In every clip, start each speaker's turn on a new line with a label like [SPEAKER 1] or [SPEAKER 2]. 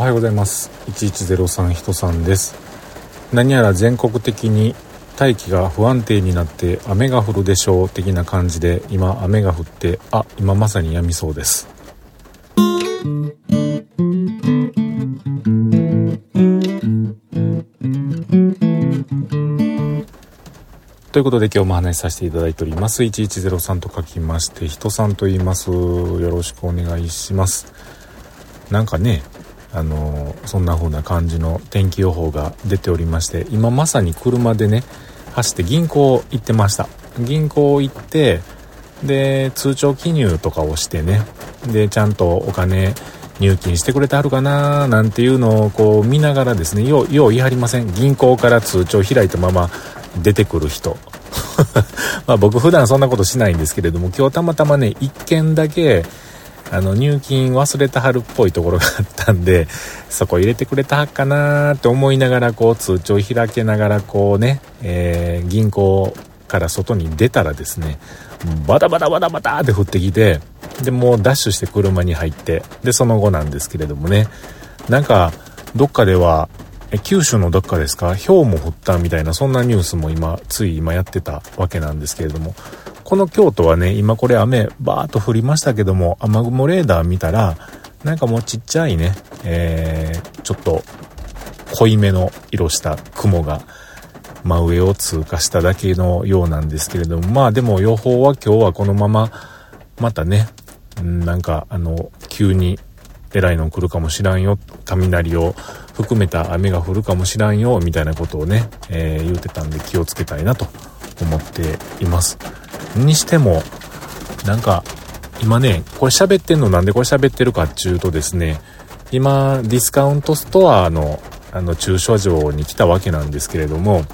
[SPEAKER 1] おはようございます。1103人さんです。何やら全国的に大気が不安定になって雨が降るでしょう的な感じで今雨が降ってあ今まさに止みそうです。ということで今日も話しさせていただいております。1103と書きまして人さんと言います。よろしくお願いします。なんかねあのそんな風な感じの天気予報が出ておりまして今まさに車でね走って銀行行ってました。銀行行ってで通帳記入とかをしてねでちゃんとお金入金してくれてはるかななんていうのをこう見ながらですねようよう言い張りません。銀行から通帳開いたまま出てくる人。まあ僕普段そんなことしないんですけれども今日たまたまね1件だけあの入金忘れたはるっぽいところがあったんで そこ入れてくれたはっかなーって思いながらこう通帳開けながらこうね、えー、銀行から外に出たらですねバタバタバタバタって降ってきてでもうダッシュして車に入ってでその後なんですけれどもねなんかどっかではえ九州のどっかですか？氷も降ったみたいなそんなニュースも今つい今やってたわけなんですけれどもこの京都はね今これ雨バーっと降りましたけども雨雲レーダー見たらなんかもうちっちゃいね、えー、ちょっと濃いめの色した雲が真上を通過しただけのようなんですけれどもまあでも予報は今日はこのまままたねなんかあの急にえらいの来るかもしらんよ雷を含めた雨が降るかもしらんよみたいなことをね、えー、言うてたんで気をつけたいなと思っています。にしてもなんか今ねこれ喋ってんのなんでこれ喋ってるかっちゅうとですね今ディスカウントストアのあの駐車場に来たわけなんですけれども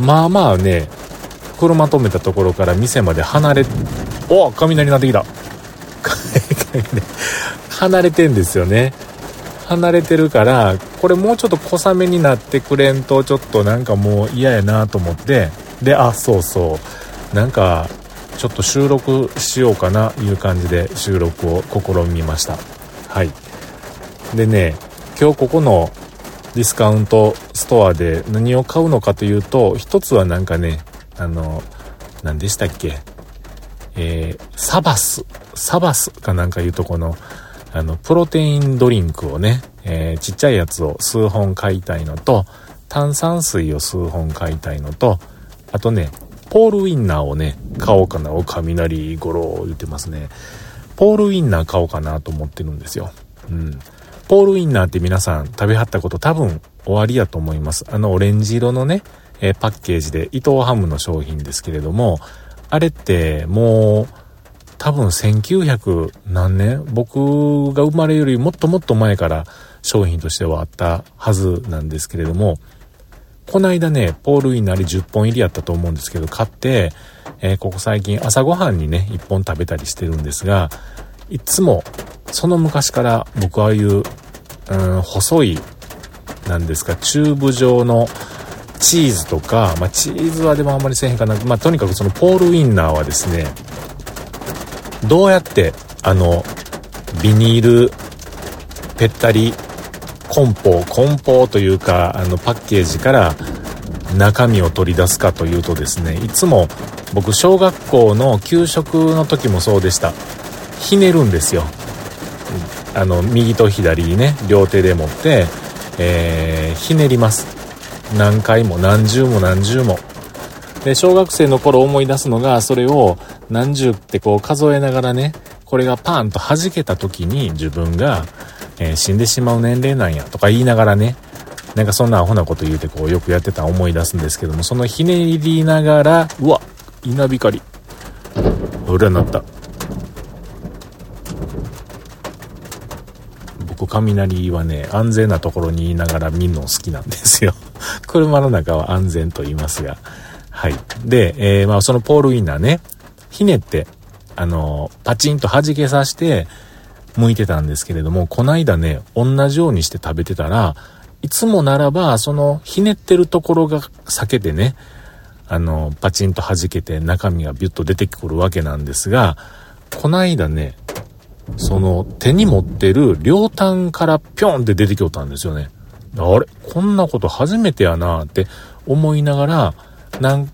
[SPEAKER 1] まあまあね車止めたところから店まで離れお雷鳴ってきた。離れてんですよね。離れてるからこれもうちょっと小雨になってくれんとちょっとなんかもう嫌やなと思ってであそうそう。なんかちょっと収録しようかないう感じで収録を試みました。はい。でね今日ここのディスカウントストアで何を買うのかというと一つはなんかねあの何でしたっけ？えー、サバス。サバスかなんかいうとこのあの、プロテインドリンクをね、えー、ちっちゃいやつを数本買いたいのと、炭酸水を数本買いたいのと、あとね、ポールウィンナーをね、買おうかな。お、雷ごろ言ってますね。ポールウィンナー買おうかなと思ってるんですよ。うん。ポールウィンナーって皆さん食べはったこと多分終わりやと思います。あのオレンジ色のね、えー、パッケージで伊藤ハムの商品ですけれども、あれってもう多分1900何年僕が生まれよりもっともっと前から商品としてはあったはずなんですけれども、こないだね、ポールインなり10本入りやったと思うんですけど、買って、えー、ここ最近朝ごはんにね、1本食べたりしてるんですが、いつも、その昔から僕はああいう、うん、細い、なんですか、チューブ状のチーズとか、まあ、チーズはでもあんまりせえへんかな。まあ、とにかくそのポールウインナーはですね、どうやってあのビニールぺったり梱包梱包というかあのパッケージから中身を取り出すかというとですねいつも僕小学校の給食の時もそうでした。ひねるんですよ。あの右と左にね両手で持って、えー、ひねります。何回も何十も何十も。で小学生の頃思い出すのがそれを何十ってこう数えながらね、これがパーンと弾けた時に自分が、えー、死んでしまう年齢なんやとか言いながらね、なんかそんなアホなこと言うてこうよくやってた思い出すんですけども、そのひねりながら、うわ、稲光。裏になった。僕、雷はね、安全なところにいながら見るの好きなんですよ。車の中は安全と言いますが。はい。で、えー、まあそのポールウィンナーね、ひねって、あの、パチンと弾けさして、剥いてたんですけれども、こないだね、同じようにして食べてたら、いつもならば、その、ひねってるところが避けてね、あの、パチンと弾けて中身がビュッと出てくるわけなんですが、こないだね、その手に持ってる両端からぴょんって出てきよったんですよね。あれこんなこと初めてやなって思いながら、何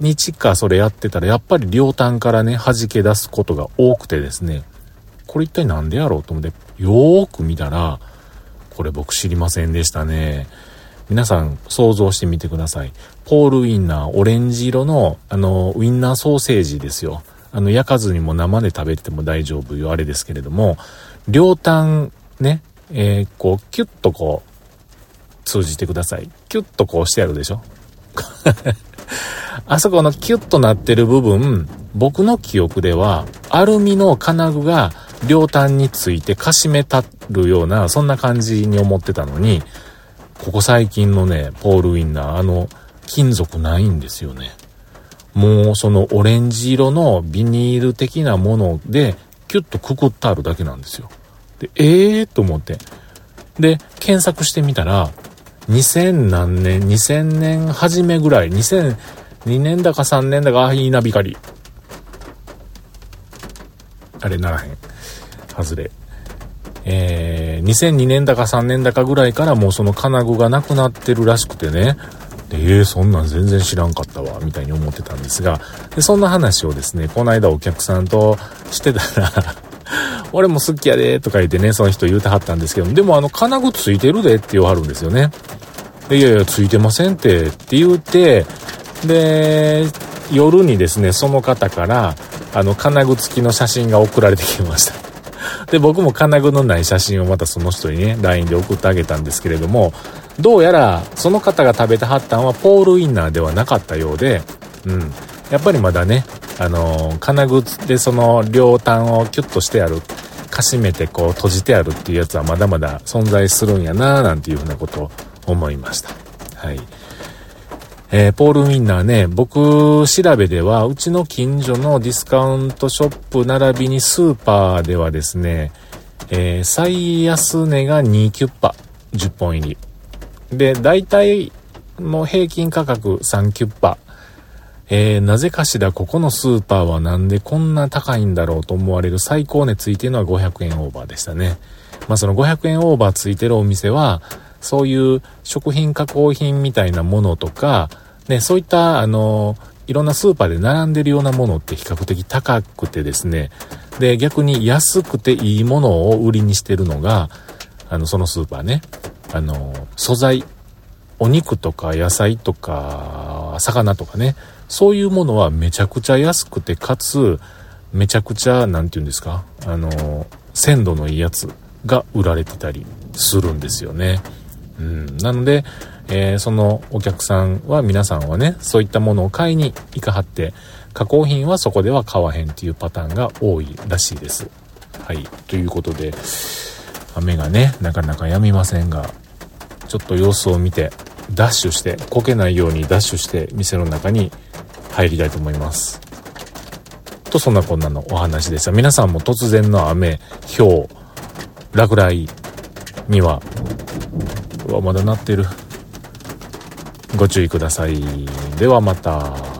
[SPEAKER 1] 日かそれやってたら、やっぱり両端からね、弾け出すことが多くてですね、これ一体なんでやろうと思って、よーく見たら、これ僕知りませんでしたね。皆さん想像してみてください。ポールウィンナー、オレンジ色の、あの、ウィンナーソーセージですよ。あの、焼かずにも生で食べても大丈夫よ、あれですけれども、両端、ね、えー、こう、キュッとこう、通じてください。キュッとこうしてあるでしょ あそこのキュッとなってる部分、僕の記憶では、アルミの金具が両端についてかしめたるような、そんな感じに思ってたのに、ここ最近のね、ポールウィンナー、あの、金属ないんですよね。もうそのオレンジ色のビニール的なもので、キュッとくくってあるだけなんですよ。で、ええー、と思って。で、検索してみたら、2000何年、2000年初めぐらい、2002年だか3年だか、あ、いいな、ビカリ。あれならへん。外れ。えー、2002年だか3年だかぐらいからもうその金具がなくなってるらしくてね。で、えー、そんなん全然知らんかったわ、みたいに思ってたんですが、でそんな話をですね、この間お客さんとしてたら 俺も好きやで、とか言ってね、その人言うてはったんですけど、でもあの金具ついてるでって言わはるんですよね。で、いやいや、ついてませんって、って言うて、で、夜にですね、その方から、あの、金具付きの写真が送られてきました。で、僕も金具のない写真をまたその人にね、LINE で送ってあげたんですけれども、どうやら、その方が食べたはったんはポールウインナーではなかったようで、うん。やっぱりまだね、あのー、金具でその両端をキュッとしてある、かしめてこう閉じてあるっていうやつはまだまだ存在するんやななんていうふうなことを思いました。はい。えー、ポールウィンナーね、僕調べでは、うちの近所のディスカウントショップ並びにスーパーではですね、えー、最安値が2キュッパ、10本入り。で、大体、もう平均価格3キュッパ。えー、なぜかしらここのスーパーはなんでこんな高いんだろうと思われる最高値ついてるのは500円オーバーでしたね。まあその500円オーバーついてるお店は、そういう食品加工品みたいなものとか、ね、そういった、あの、いろんなスーパーで並んでるようなものって比較的高くてですね、で、逆に安くていいものを売りにしてるのが、あの、そのスーパーね、あの、素材、お肉とか野菜とか、魚とかね、そういうものはめちゃくちゃ安くて、かつ、めちゃくちゃ、なんて言うんですか、あの、鮮度のいいやつが売られてたりするんですよね。うん、なので、えー、そのお客さんは皆さんはね、そういったものを買いに行かはって、加工品はそこでは買わへんっていうパターンが多いらしいです。はい。ということで、雨がね、なかなか止みませんが、ちょっと様子を見て、ダッシュして、こけないようにダッシュして店の中に入りたいと思います。と、そんなこんなのお話でした。皆さんも突然の雨、氷、落雷にはうわまだ鳴ってる。ご注意ください。ではまた。